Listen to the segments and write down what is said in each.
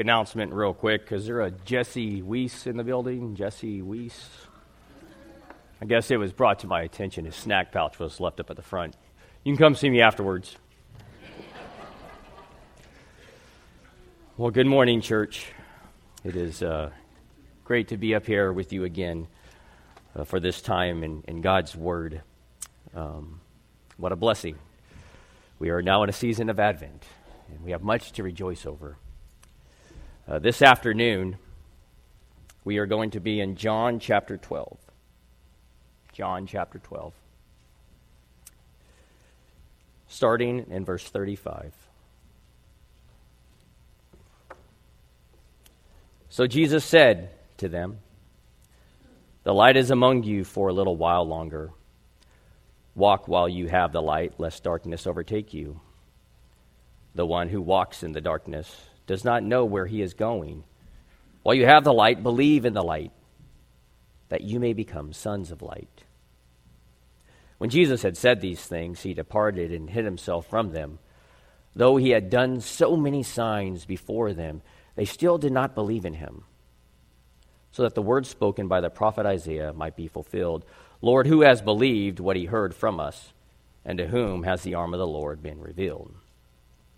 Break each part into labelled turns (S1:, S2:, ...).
S1: announcement real quick. Is there a Jesse Weiss in the building? Jesse Weiss? I guess it was brought to my attention his snack pouch was left up at the front. You can come see me afterwards. well, good morning, church. It is uh, great to be up here with you again uh, for this time in, in God's Word. Um, what a blessing. We are now in a season of Advent, and we have much to rejoice over. Uh, this afternoon, we are going to be in John chapter 12. John chapter 12. Starting in verse 35. So Jesus said to them, The light is among you for a little while longer. Walk while you have the light, lest darkness overtake you. The one who walks in the darkness does not know where he is going. While you have the light, believe in the light, that you may become sons of light. When Jesus had said these things, he departed and hid himself from them. Though he had done so many signs before them, they still did not believe in him. So that the word spoken by the prophet Isaiah might be fulfilled Lord, who has believed what he heard from us, and to whom has the arm of the Lord been revealed?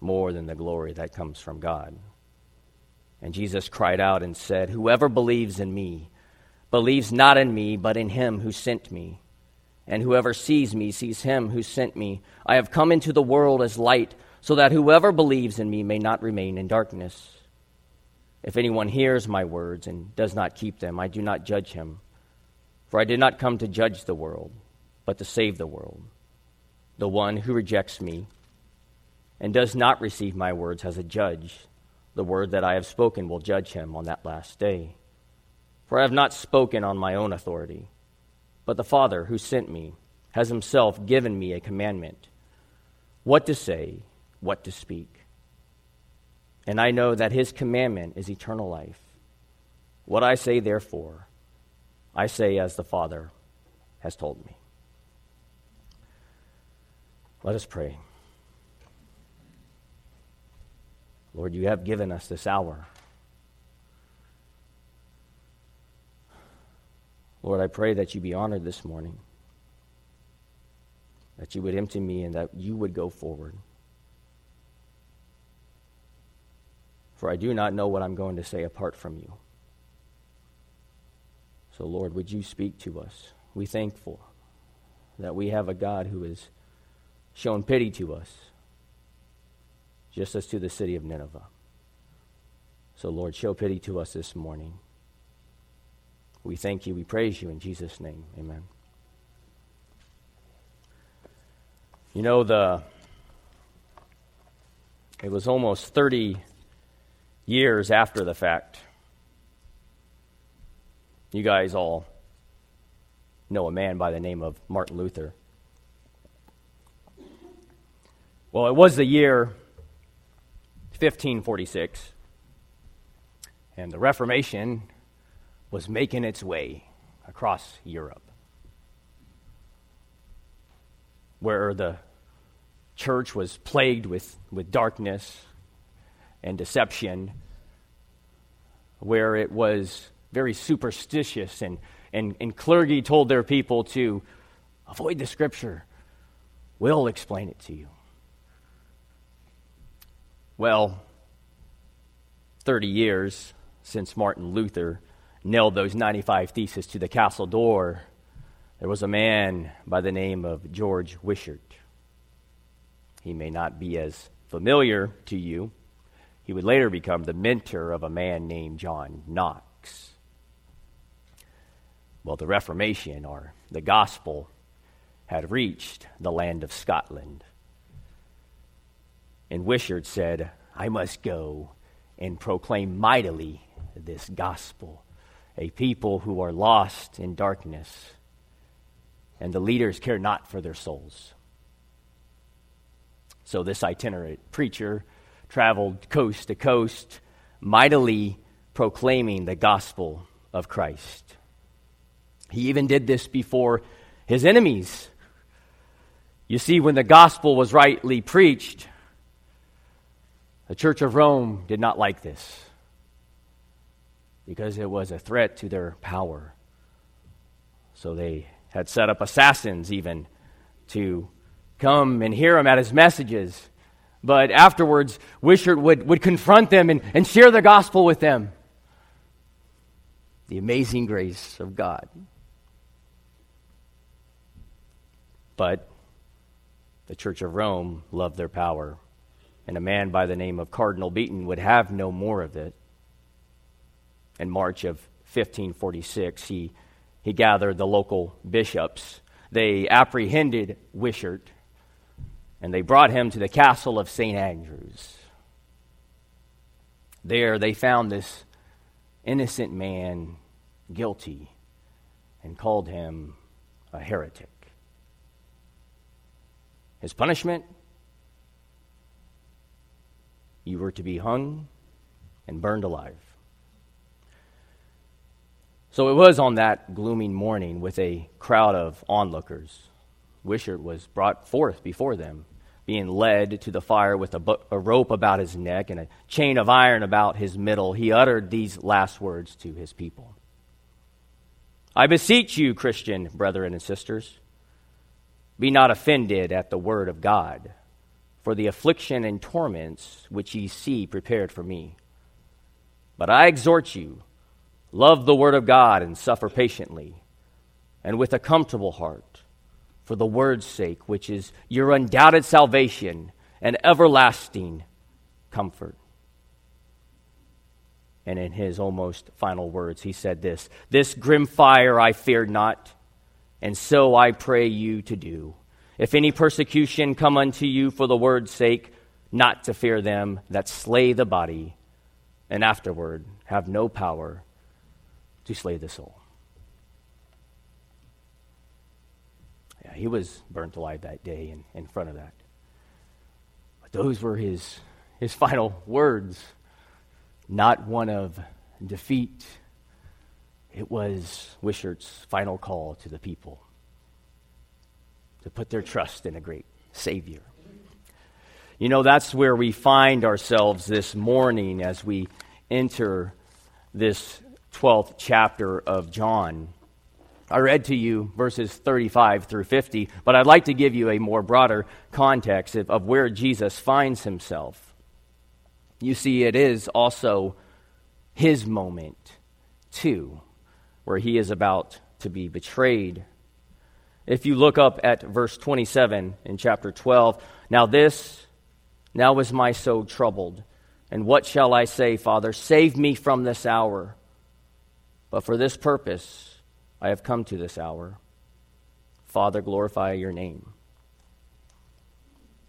S1: more than the glory that comes from God. And Jesus cried out and said, Whoever believes in me believes not in me, but in him who sent me. And whoever sees me sees him who sent me. I have come into the world as light, so that whoever believes in me may not remain in darkness. If anyone hears my words and does not keep them, I do not judge him. For I did not come to judge the world, but to save the world. The one who rejects me and does not receive my words as a judge, the word that I have spoken will judge him on that last day. For I have not spoken on my own authority, but the Father who sent me has himself given me a commandment what to say, what to speak. And I know that his commandment is eternal life. What I say, therefore, I say as the Father has told me. Let us pray. Lord, you have given us this hour. Lord, I pray that you be honored this morning, that you would empty me and that you would go forward. For I do not know what I'm going to say apart from you. So, Lord, would you speak to us? We thankful that we have a God who has shown pity to us just as to the city of Nineveh. So, Lord, show pity to us this morning. We thank you. We praise you in Jesus' name. Amen. You know, the it was almost 30 years after the fact. You guys all know a man by the name of Martin Luther. Well, it was the year 1546. And the Reformation was making its way across Europe, where the church was plagued with, with darkness and deception, where it was very superstitious, and, and, and clergy told their people to avoid the scripture. We'll explain it to you. Well, 30 years since Martin Luther nailed those 95 theses to the castle door, there was a man by the name of George Wishart. He may not be as familiar to you. He would later become the mentor of a man named John Knox. Well, the Reformation, or the gospel, had reached the land of Scotland. And Wishart said, I must go and proclaim mightily this gospel. A people who are lost in darkness, and the leaders care not for their souls. So, this itinerant preacher traveled coast to coast, mightily proclaiming the gospel of Christ. He even did this before his enemies. You see, when the gospel was rightly preached, the Church of Rome did not like this because it was a threat to their power. So they had set up assassins even to come and hear him at his messages. But afterwards, Wishart would, would confront them and, and share the gospel with them. The amazing grace of God. But the Church of Rome loved their power, and a man by the name of Cardinal Beaton would have no more of it. In March of 1546, he, he gathered the local bishops. They apprehended Wishart and they brought him to the castle of St. Andrews. There they found this innocent man guilty and called him a heretic. His punishment? You were to be hung and burned alive. So it was on that gloomy morning with a crowd of onlookers Wishart was brought forth before them, being led to the fire with a, bu- a rope about his neck and a chain of iron about his middle. He uttered these last words to his people I beseech you, Christian brethren and sisters, be not offended at the word of God, for the affliction and torments which ye see prepared for me. But I exhort you, love the word of God and suffer patiently, and with a comfortable heart for the word's sake, which is your undoubted salvation and everlasting comfort. And in his almost final words, he said this This grim fire I feared not, and so I pray you to do. If any persecution come unto you for the word's sake, not to fear them that slay the body, and afterward have no power to slay the soul. Yeah, he was burnt alive that day in, in front of that. But those were his, his final words, not one of defeat. It was Wishart's final call to the people to put their trust in a great Savior. You know, that's where we find ourselves this morning as we enter this 12th chapter of John. I read to you verses 35 through 50, but I'd like to give you a more broader context of, of where Jesus finds himself. You see, it is also his moment, too, where he is about to be betrayed. If you look up at verse 27 in chapter 12, now this, now was my soul troubled. And what shall I say, Father? Save me from this hour. But for this purpose, I have come to this hour. Father, glorify your name.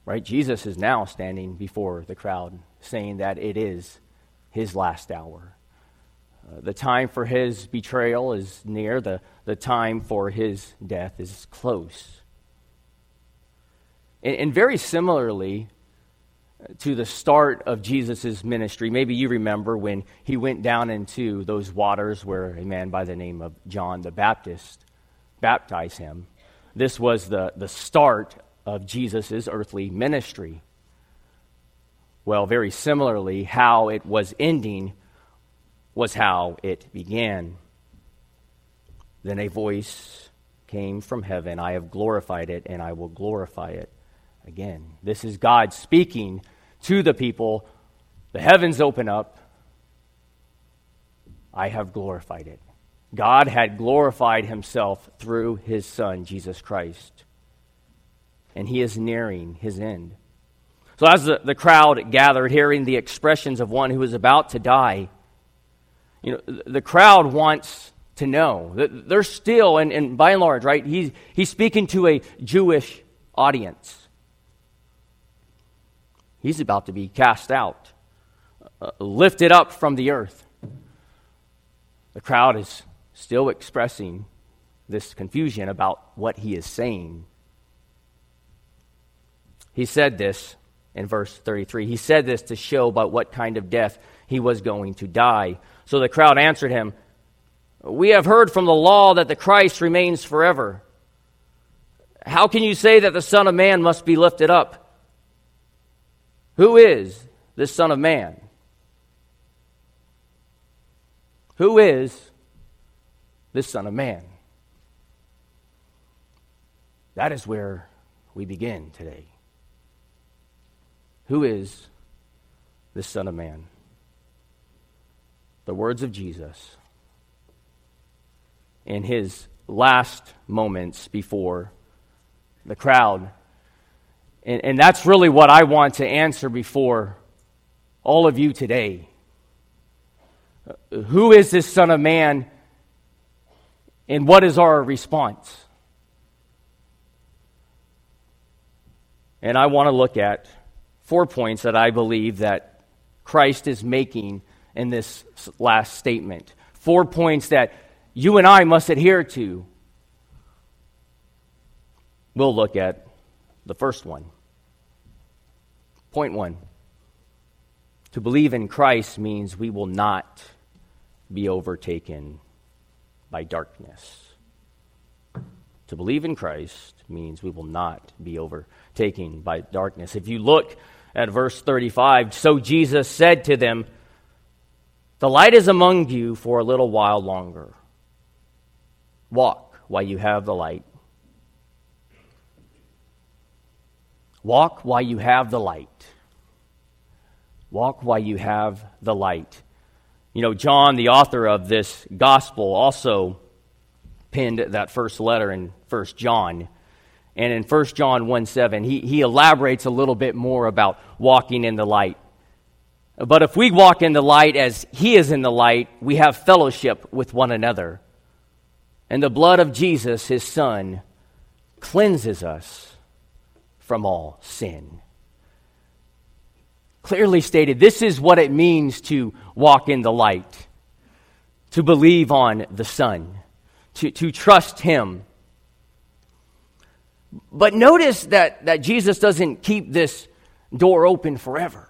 S1: Right? Jesus is now standing before the crowd saying that it is his last hour. Uh, the time for his betrayal is near, the, the time for his death is close. And, and very similarly, to the start of Jesus' ministry. Maybe you remember when he went down into those waters where a man by the name of John the Baptist baptized him. This was the, the start of Jesus' earthly ministry. Well, very similarly, how it was ending was how it began. Then a voice came from heaven I have glorified it, and I will glorify it again. This is God speaking to the people. The heavens open up. I have glorified it. God had glorified himself through his Son, Jesus Christ. And he is nearing his end. So, as the, the crowd gathered, hearing the expressions of one who is about to die, you know, the crowd wants to know. They're still, and, and by and large, right, he's, he's speaking to a Jewish audience. He's about to be cast out. uh, lifted up from the earth. The crowd is still expressing this confusion about what he is saying. He said this in verse 33. He said this to show about what kind of death he was going to die. So the crowd answered him, We have heard from the law that the Christ remains forever. How can you say that the Son of Man must be lifted up? Who is this Son of Man? Who is this Son of Man? That is where we begin today. Who is this Son of Man? The words of Jesus in his last moments before the crowd. And, and that's really what I want to answer before all of you today. Uh, who is this Son of Man? And what is our response? And I want to look at four points that I believe that Christ is making in this last statement. Four points that you and I must adhere to. We'll look at the first one. Point one. To believe in Christ means we will not be overtaken by darkness. To believe in Christ means we will not be overtaken by darkness. If you look at verse 35, so Jesus said to them, The light is among you for a little while longer. Walk while you have the light. Walk while you have the light. Walk while you have the light. You know, John, the author of this gospel, also penned that first letter in 1 John. And in 1 John 1 7, he, he elaborates a little bit more about walking in the light. But if we walk in the light as he is in the light, we have fellowship with one another. And the blood of Jesus, his son, cleanses us from all sin clearly stated this is what it means to walk in the light, to believe on the Son, to, to trust Him. But notice that, that Jesus doesn't keep this door open forever.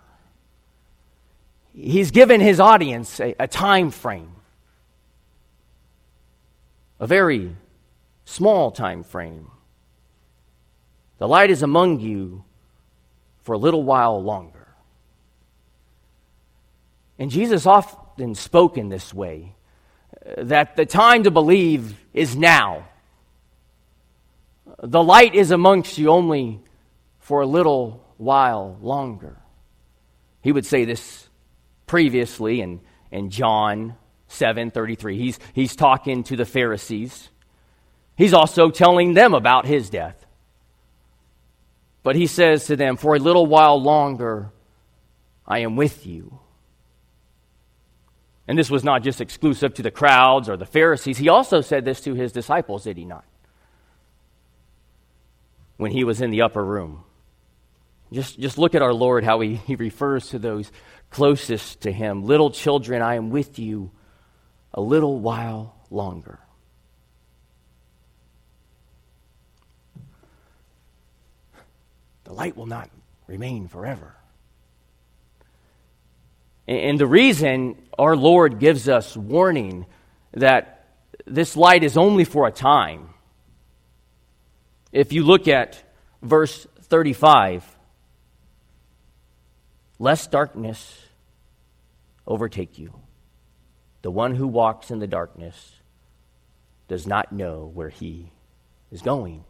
S1: He's given his audience a, a time frame, a very small time frame. The light is among you for a little while longer. And Jesus often spoke in this way uh, that the time to believe is now. The light is amongst you only for a little while longer. He would say this previously in, in John 7:33. He's, he's talking to the Pharisees. He's also telling them about his death. But he says to them, For a little while longer I am with you. And this was not just exclusive to the crowds or the Pharisees. He also said this to his disciples, did he not? When he was in the upper room. Just, just look at our Lord, how he, he refers to those closest to him. Little children, I am with you a little while longer. The light will not remain forever. And the reason our Lord gives us warning that this light is only for a time. If you look at verse 35, lest darkness overtake you. The one who walks in the darkness does not know where he is going.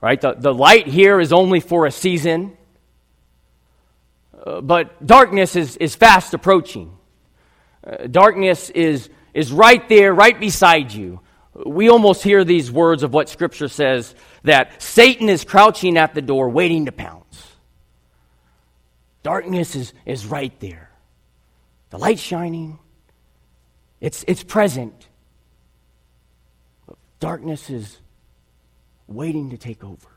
S1: Right? The, the light here is only for a season. Uh, but darkness is, is fast approaching. Uh, darkness is, is right there, right beside you. We almost hear these words of what Scripture says that Satan is crouching at the door, waiting to pounce. Darkness is, is right there. The light shining, it's, it's present. Darkness is waiting to take over.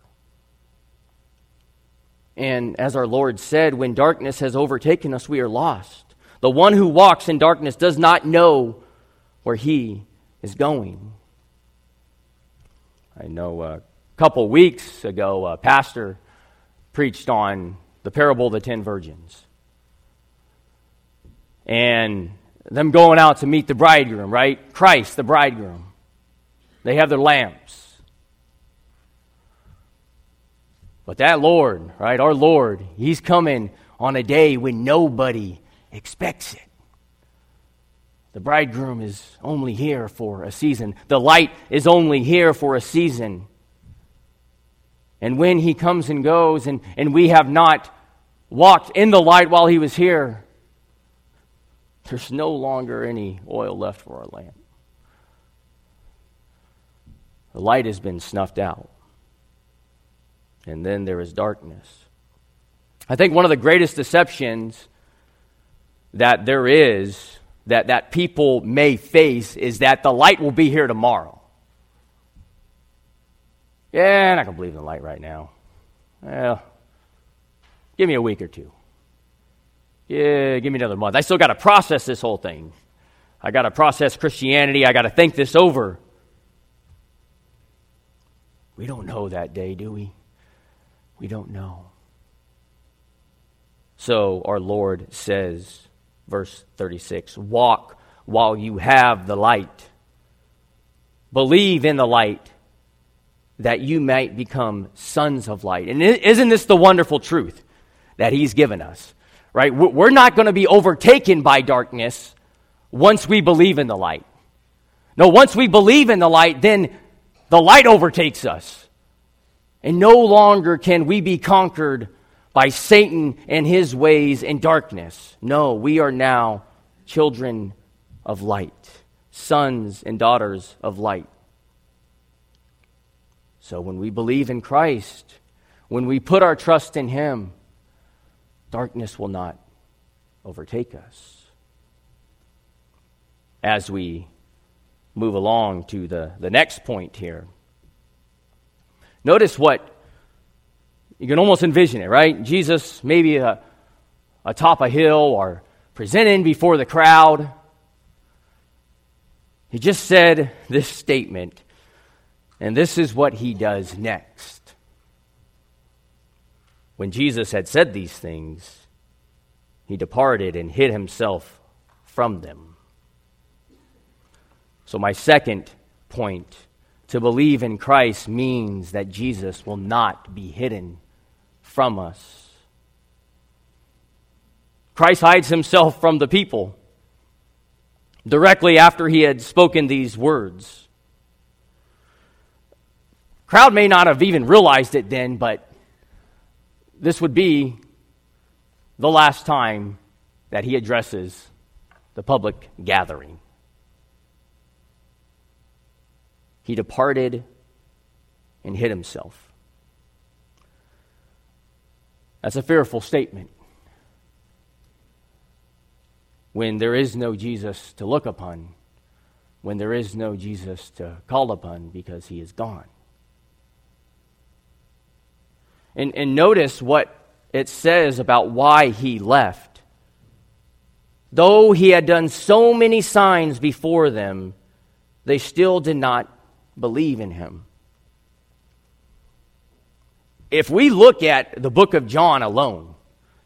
S1: And as our Lord said, when darkness has overtaken us, we are lost. The one who walks in darkness does not know where he is going. I know a couple weeks ago, a pastor preached on the parable of the ten virgins. And them going out to meet the bridegroom, right? Christ, the bridegroom. They have their lamps. But that Lord, right, our Lord, He's coming on a day when nobody expects it. The bridegroom is only here for a season, the light is only here for a season. And when He comes and goes, and, and we have not walked in the light while He was here, there's no longer any oil left for our lamp. The light has been snuffed out and then there is darkness. I think one of the greatest deceptions that there is that, that people may face is that the light will be here tomorrow. Yeah, I'm not going to believe in the light right now. Well, give me a week or two. Yeah, give me another month. I still got to process this whole thing. I got to process Christianity. I got to think this over. We don't know that day, do we? We don't know. So our Lord says, verse 36 Walk while you have the light. Believe in the light that you might become sons of light. And isn't this the wonderful truth that He's given us? Right? We're not going to be overtaken by darkness once we believe in the light. No, once we believe in the light, then the light overtakes us. And no longer can we be conquered by Satan and his ways in darkness. No, we are now children of light, sons and daughters of light. So when we believe in Christ, when we put our trust in him, darkness will not overtake us. As we move along to the, the next point here, Notice what you can almost envision it, right? Jesus maybe a, atop a hill or presenting before the crowd. He just said this statement, and this is what he does next. When Jesus had said these things, he departed and hid himself from them. So, my second point to believe in Christ means that Jesus will not be hidden from us. Christ hides himself from the people directly after he had spoken these words. Crowd may not have even realized it then, but this would be the last time that he addresses the public gathering. he departed and hid himself. That's a fearful statement. When there is no Jesus to look upon, when there is no Jesus to call upon because he is gone. And, and notice what it says about why he left. Though he had done so many signs before them, they still did not believe in him. If we look at the book of John alone,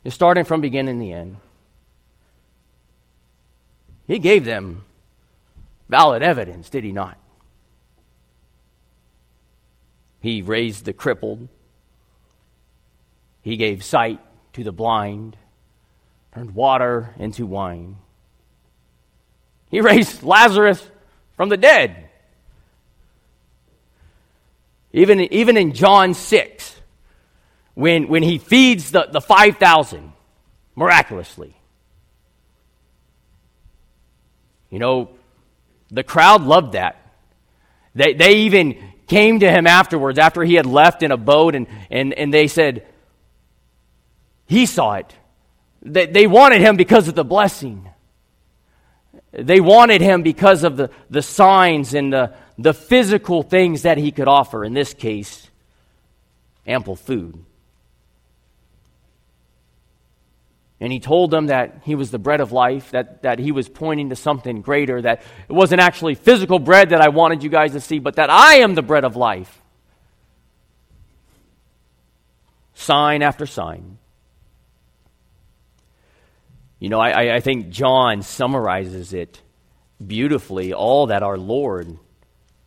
S1: starting from beginning to the end, he gave them valid evidence, did he not? He raised the crippled. He gave sight to the blind, turned water into wine. He raised Lazarus from the dead. Even, even in John 6, when, when he feeds the, the 5,000 miraculously. You know, the crowd loved that. They, they even came to him afterwards, after he had left in a boat, and, and, and they said, He saw it. They, they wanted him because of the blessing. They wanted him because of the, the signs and the, the physical things that he could offer, in this case, ample food. And he told them that he was the bread of life, that, that he was pointing to something greater, that it wasn't actually physical bread that I wanted you guys to see, but that I am the bread of life. Sign after sign. You know, I, I think John summarizes it beautifully, all that our Lord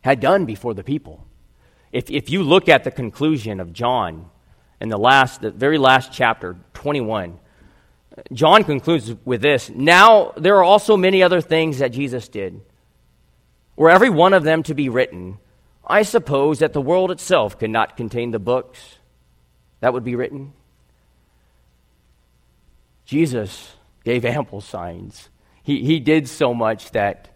S1: had done before the people. If, if you look at the conclusion of John in the last, the very last chapter, 21, John concludes with this Now there are also many other things that Jesus did. Were every one of them to be written, I suppose that the world itself could not contain the books that would be written. Jesus gave ample signs. He, he did so much that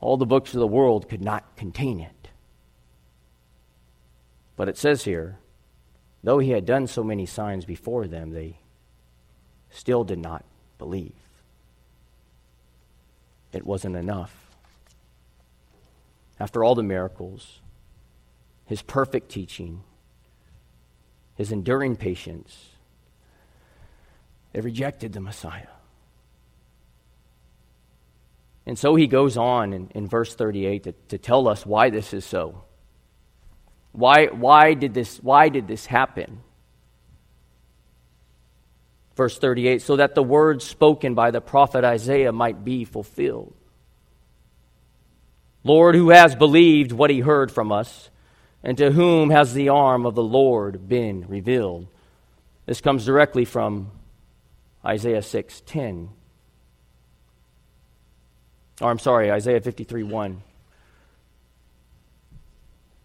S1: all the books of the world could not contain it. But it says here, though he had done so many signs before them, they still did not believe. It wasn't enough. After all the miracles, his perfect teaching, his enduring patience, they rejected the Messiah. And so he goes on in, in verse 38 to, to tell us why this is so. Why, why, did this, why did this happen? Verse 38 so that the words spoken by the prophet Isaiah might be fulfilled. Lord, who has believed what he heard from us, and to whom has the arm of the Lord been revealed? This comes directly from Isaiah 6:10. Or I'm sorry, Isaiah 53 1.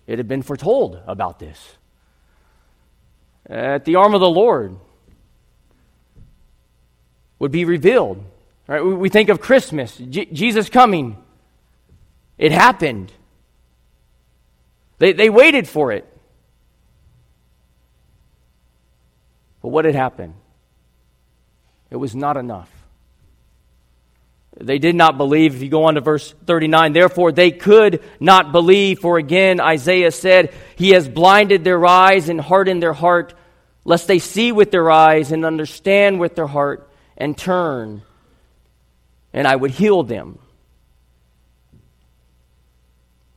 S1: It had been foretold about this. At the arm of the Lord would be revealed. Right? We think of Christmas, J- Jesus coming. It happened. They, they waited for it. But what had happened? It was not enough. They did not believe. If you go on to verse 39, therefore they could not believe, for again Isaiah said, He has blinded their eyes and hardened their heart, lest they see with their eyes and understand with their heart and turn, and I would heal them.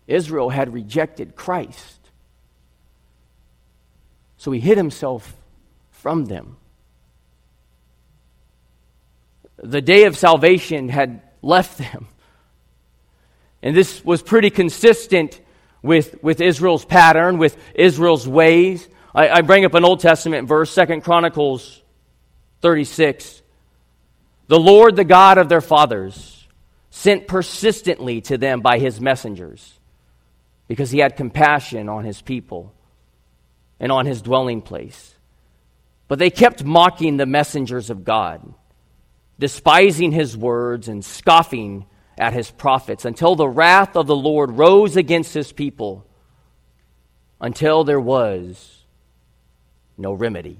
S1: Israel had rejected Christ. So he hid himself from them the day of salvation had left them. And this was pretty consistent with, with Israel's pattern, with Israel's ways. I, I bring up an Old Testament verse, Second Chronicles 36. The Lord, the God of their fathers, sent persistently to them by his messengers because he had compassion on his people and on his dwelling place. But they kept mocking the messengers of God despising his words and scoffing at his prophets, until the wrath of the Lord rose against his people, until there was no remedy.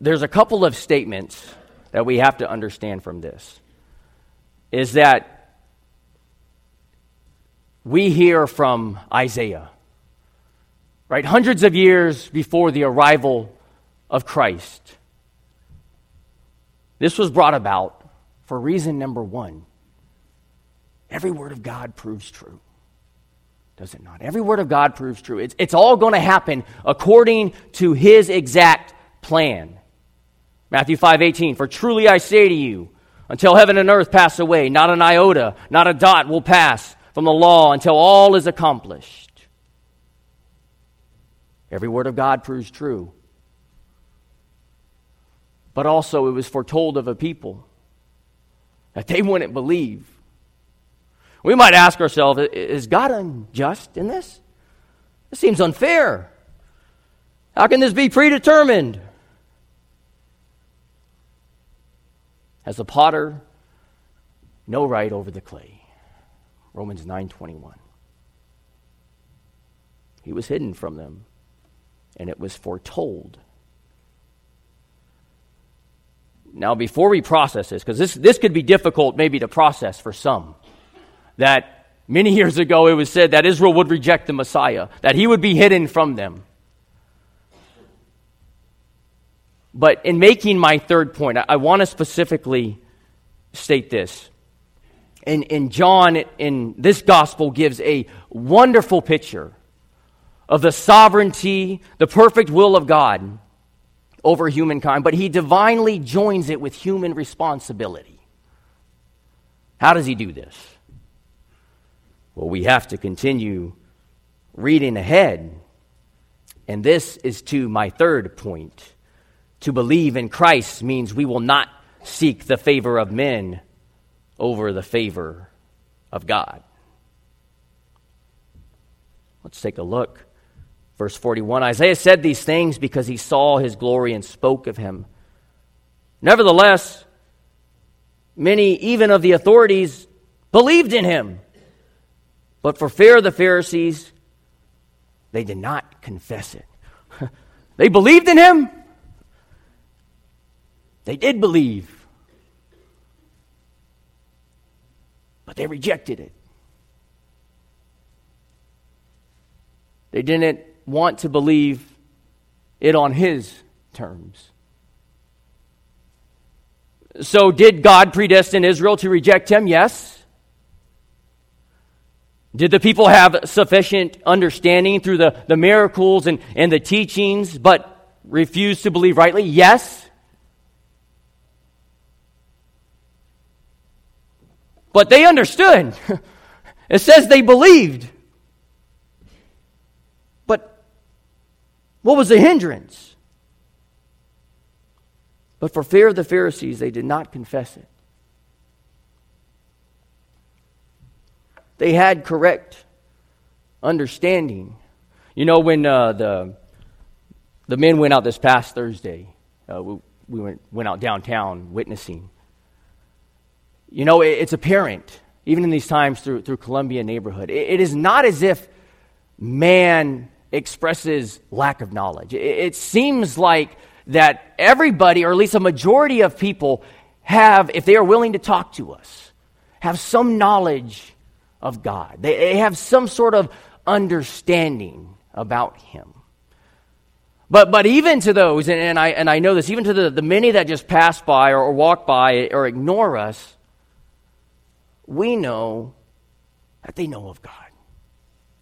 S1: There's a couple of statements that we have to understand from this. Is that we hear from Isaiah right? Hundreds of years before the arrival of Christ. This was brought about for reason number one. Every word of God proves true. Does it not? Every word of God proves true. It's, it's all going to happen according to his exact plan. Matthew 5 18, for truly I say to you, until heaven and earth pass away, not an iota, not a dot will pass from the law until all is accomplished. Every word of God proves true. But also, it was foretold of a people that they wouldn't believe. We might ask ourselves is God unjust in this? This seems unfair. How can this be predetermined? Has the potter no right over the clay? Romans 9:21. He was hidden from them and it was foretold. Now, before we process this, because this, this could be difficult maybe to process for some, that many years ago it was said that Israel would reject the Messiah, that he would be hidden from them. But in making my third point, I, I want to specifically state this. And, and John in this gospel gives a wonderful picture of the sovereignty, the perfect will of God over humankind, but he divinely joins it with human responsibility. How does he do this? Well, we have to continue reading ahead. And this is to my third point. To believe in Christ means we will not seek the favor of men over the favor of God. Let's take a look. Verse 41 Isaiah said these things because he saw his glory and spoke of him. Nevertheless, many, even of the authorities, believed in him. But for fear of the Pharisees, they did not confess it. they believed in him. They did believe. But they rejected it. They didn't want to believe it on his terms. So, did God predestine Israel to reject him? Yes. Did the people have sufficient understanding through the, the miracles and, and the teachings, but refuse to believe rightly? Yes. But they understood. It says they believed. But what was the hindrance? But for fear of the Pharisees, they did not confess it. They had correct understanding. You know, when uh, the, the men went out this past Thursday, uh, we, we went, went out downtown witnessing. You know, it, it's apparent, even in these times through, through Columbia neighborhood, it, it is not as if man expresses lack of knowledge. It, seems like that everybody, or at least a majority of people, have, if they are willing to talk to us, have some knowledge of God. They, they have some sort of understanding about Him. But, but even to those, and, and, I, and I know this, even to the, the many that just pass by or, or walk by or ignore us, we know that they know of God.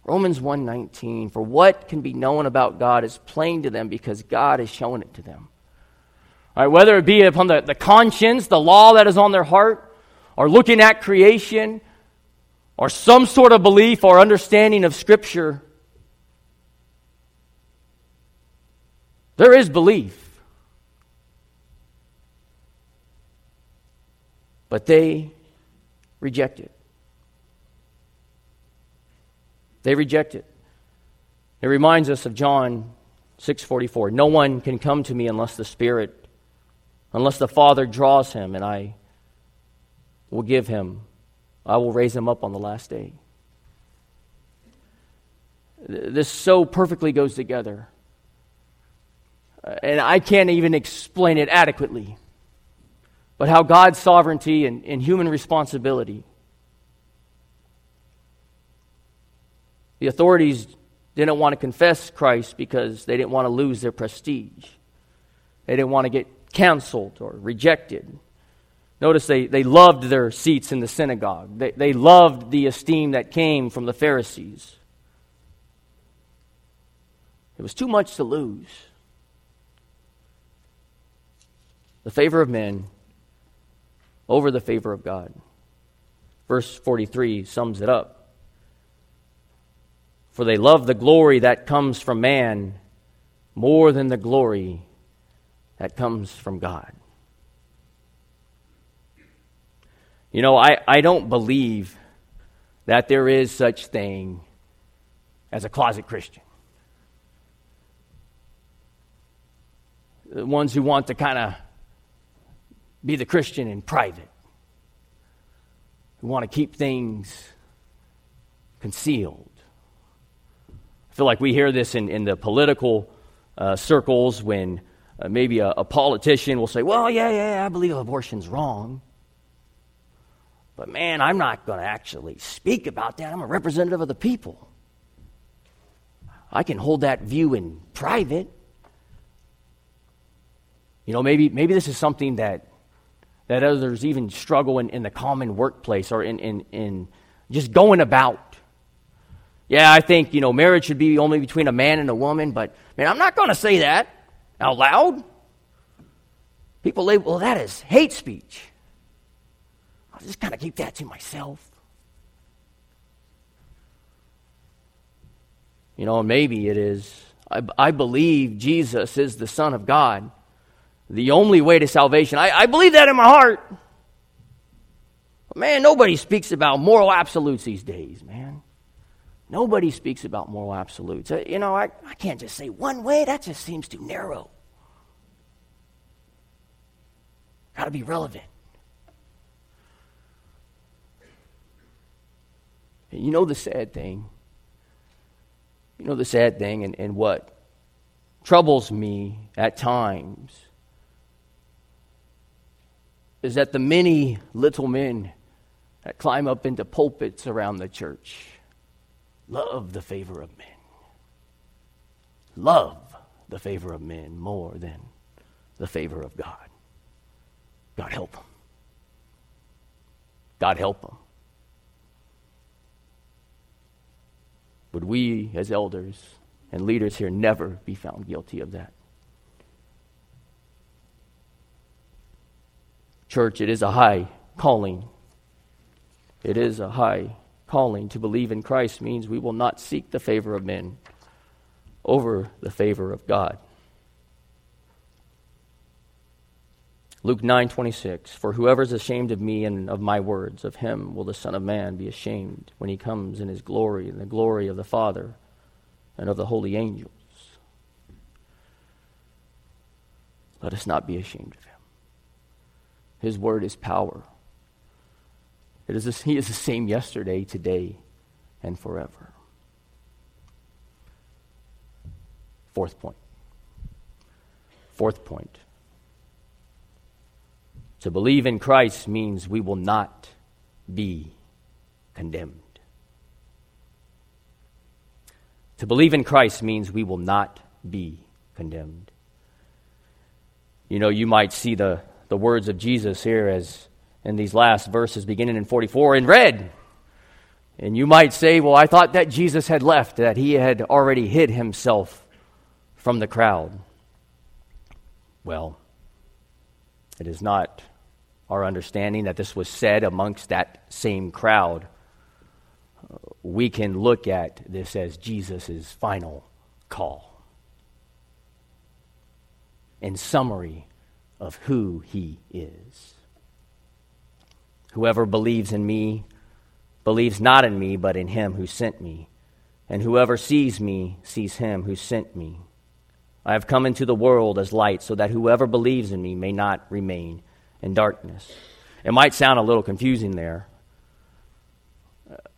S1: Romans 1:19 for what can be known about God is plain to them because God has shown it to them. All right, whether it be upon the, the conscience, the law that is on their heart, or looking at creation, or some sort of belief or understanding of Scripture, there is belief. But they reject it. They reject it. It reminds us of John 6:44. No one can come to me unless the Spirit unless the Father draws him and I will give him I will raise him up on the last day. This so perfectly goes together. Uh, and I can't even explain it adequately. But how God's sovereignty and, and human responsibility. The authorities didn't want to confess Christ because they didn't want to lose their prestige. They didn't want to get canceled or rejected. Notice they, they loved their seats in the synagogue. They, they loved the esteem that came from the Pharisees. It was too much to lose. The favor of men over the favor of God. Verse 43 sums it up. For they love the glory that comes from man more than the glory that comes from God. You know, I, I don't believe that there is such thing as a closet Christian. The ones who want to kind of be the Christian in private, who want to keep things concealed. Feel like we hear this in, in the political uh, circles when uh, maybe a, a politician will say, Well, yeah, yeah, I believe abortion's wrong. But man, I'm not going to actually speak about that. I'm a representative of the people. I can hold that view in private. You know, maybe, maybe this is something that, that others even struggle in, in the common workplace or in, in, in just going about. Yeah, I think, you know, marriage should be only between a man and a woman, but man, I'm not going to say that out loud. People label well, that is hate speech. I'll just kind of keep that to myself. You know, maybe it is. I, I believe Jesus is the Son of God, the only way to salvation. I, I believe that in my heart. But man, nobody speaks about moral absolutes these days, man. Nobody speaks about moral absolutes. Uh, you know, I, I can't just say one way, that just seems too narrow. Got to be relevant. And you know the sad thing? You know the sad thing, and, and what troubles me at times is that the many little men that climb up into pulpits around the church love the favor of men. Love the favor of men more than the favor of God. God help them. God help them. Would we, as elders and leaders here, never be found guilty of that? Church, it is a high calling. It is a high calling. To believe in Christ means we will not seek the favor of men over the favor of God. Luke 9:26 For whoever is ashamed of me and of my words of him will the son of man be ashamed when he comes in his glory and the glory of the Father and of the holy angels. Let us not be ashamed of him. His word is power. It is a, he is the same yesterday, today, and forever. Fourth point. Fourth point. To believe in Christ means we will not be condemned. To believe in Christ means we will not be condemned. You know, you might see the, the words of Jesus here as in these last verses beginning in 44 in red. And you might say, well, I thought that Jesus had left, that he had already hid himself from the crowd. Well, it is not our understanding that this was said amongst that same crowd. We can look at this as Jesus' final call. In summary of who he is. Whoever believes in me believes not in me, but in him who sent me. And whoever sees me sees him who sent me. I have come into the world as light, so that whoever believes in me may not remain in darkness. It might sound a little confusing there,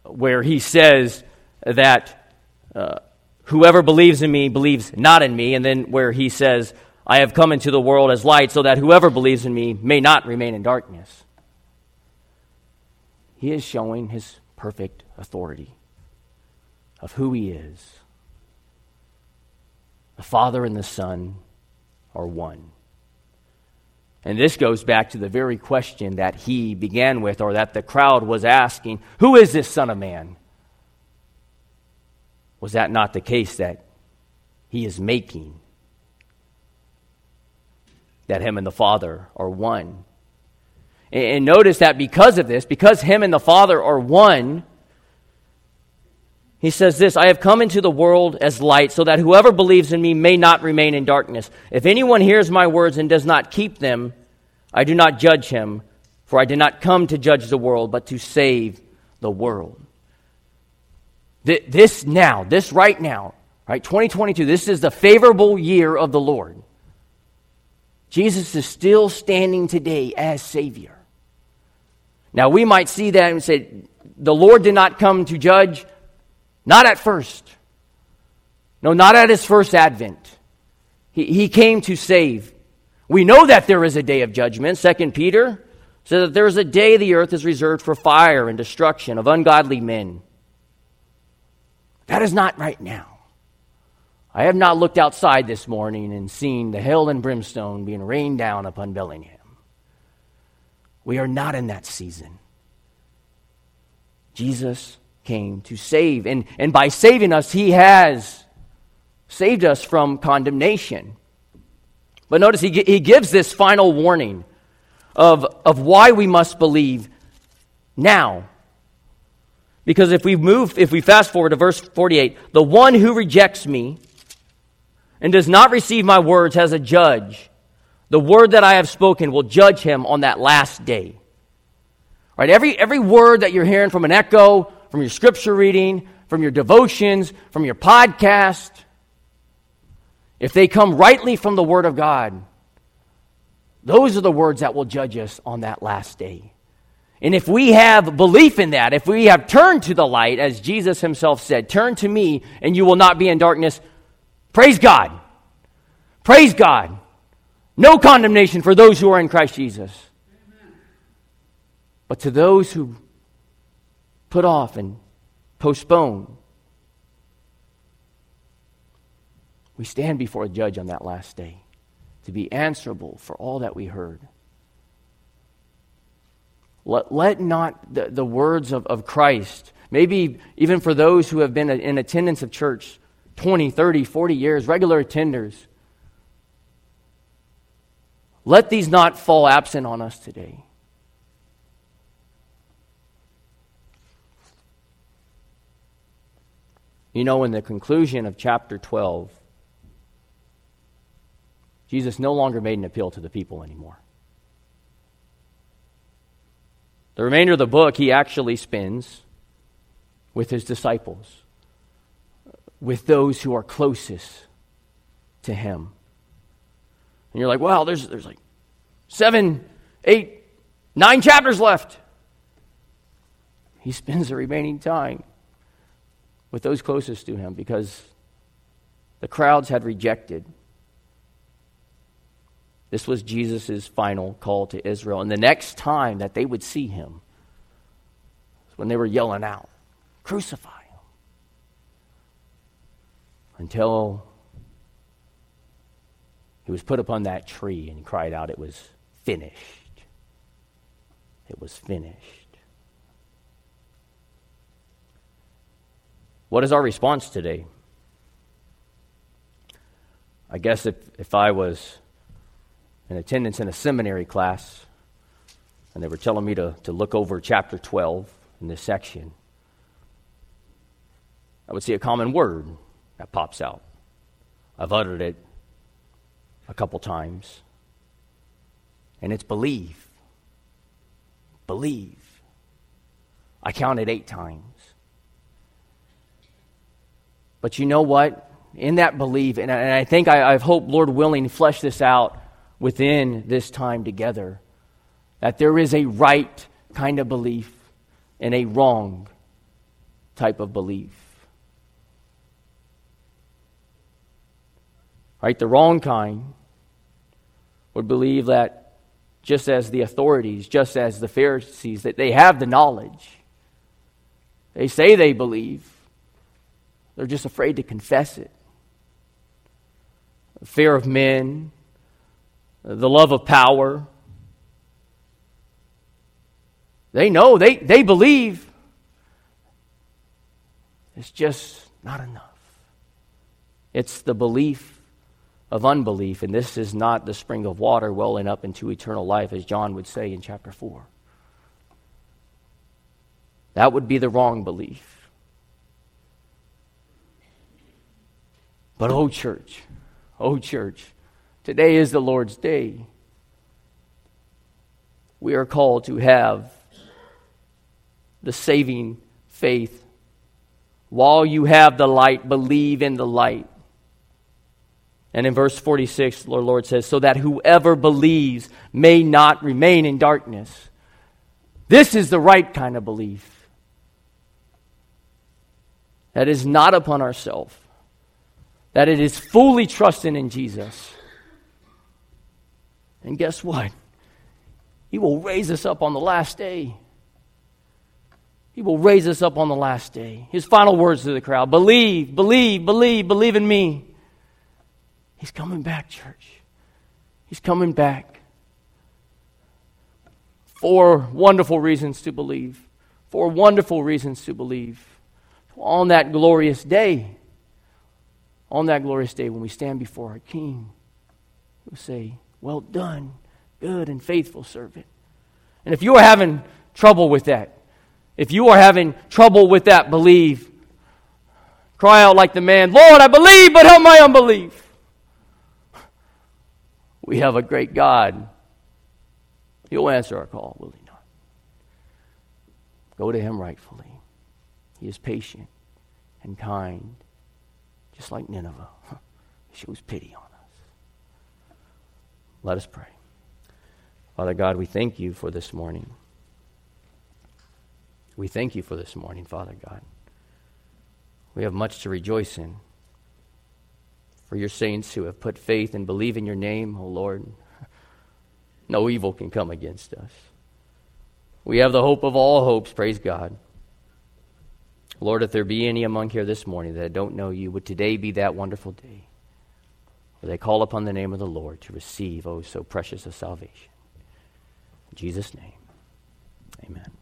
S1: where he says that uh, whoever believes in me believes not in me, and then where he says, I have come into the world as light, so that whoever believes in me may not remain in darkness. He is showing his perfect authority of who he is. The Father and the Son are one. And this goes back to the very question that he began with, or that the crowd was asking Who is this Son of Man? Was that not the case that he is making? That him and the Father are one. And notice that because of this, because him and the Father are one, he says this I have come into the world as light, so that whoever believes in me may not remain in darkness. If anyone hears my words and does not keep them, I do not judge him, for I did not come to judge the world, but to save the world. This now, this right now, right, 2022, this is the favorable year of the Lord. Jesus is still standing today as Savior. Now, we might see that and say, the Lord did not come to judge, not at first. No, not at his first advent. He, he came to save. We know that there is a day of judgment. Second Peter says that there is a day the earth is reserved for fire and destruction of ungodly men. That is not right now. I have not looked outside this morning and seen the hell and brimstone being rained down upon Bellingham. We are not in that season. Jesus came to save, and, and by saving us, he has saved us from condemnation. But notice he, he gives this final warning of, of why we must believe now. Because if we move, if we fast forward to verse 48, the one who rejects me and does not receive my words has a judge. The word that I have spoken will judge him on that last day. Right? Every, every word that you're hearing from an echo, from your scripture reading, from your devotions, from your podcast, if they come rightly from the Word of God, those are the words that will judge us on that last day. And if we have belief in that, if we have turned to the light, as Jesus himself said, turn to me and you will not be in darkness, praise God. Praise God. No condemnation for those who are in Christ Jesus. But to those who put off and postpone, we stand before a judge on that last day to be answerable for all that we heard. Let, let not the, the words of, of Christ, maybe even for those who have been in attendance of church 20, 30, 40 years, regular attenders, let these not fall absent on us today. You know, in the conclusion of chapter 12, Jesus no longer made an appeal to the people anymore. The remainder of the book he actually spends with his disciples, with those who are closest to him. And you're like, wow, there's, there's like seven, eight, nine chapters left. He spends the remaining time with those closest to him because the crowds had rejected this was Jesus' final call to Israel. And the next time that they would see him was when they were yelling out, Crucify him. Until he was put upon that tree and he cried out, It was finished. It was finished. What is our response today? I guess if, if I was in attendance in a seminary class, and they were telling me to, to look over chapter 12 in this section. I would see a common word that pops out. I've uttered it a couple times, and it's believe. Believe. I counted eight times. But you know what? In that belief, and I, and I think I, I've hoped, Lord willing, flesh this out within this time together. That there is a right kind of belief and a wrong type of belief. Right? The wrong kind would believe that just as the authorities, just as the Pharisees, that they have the knowledge. They say they believe. They're just afraid to confess it. The fear of men, the love of power. They know, they, they believe. It's just not enough. It's the belief of unbelief, and this is not the spring of water welling up into eternal life, as John would say in chapter 4. That would be the wrong belief. But, oh, church, oh, church, Today is the Lord's day. We are called to have the saving faith. While you have the light, believe in the light. And in verse 46, the Lord says, So that whoever believes may not remain in darkness. This is the right kind of belief. That is not upon ourselves, that it is fully trusting in Jesus. And guess what? He will raise us up on the last day. He will raise us up on the last day. His final words to the crowd believe, believe, believe, believe in me. He's coming back, church. He's coming back. Four wonderful reasons to believe. Four wonderful reasons to believe. On that glorious day, on that glorious day when we stand before our King, we'll say, Well done, good and faithful servant. And if you are having trouble with that, if you are having trouble with that, believe. Cry out like the man, Lord, I believe, but help my unbelief. We have a great God. He'll answer our call, will he not? Go to him rightfully. He is patient and kind, just like Nineveh. He shows pity on us. Let us pray. Father God, we thank you for this morning. We thank you for this morning, Father God. We have much to rejoice in. For your saints who have put faith and believe in your name, O Lord, no evil can come against us. We have the hope of all hopes, praise God. Lord, if there be any among here this morning that don't know you, would today be that wonderful day where they call upon the name of the Lord to receive, oh, so precious a salvation. In Jesus' name, amen.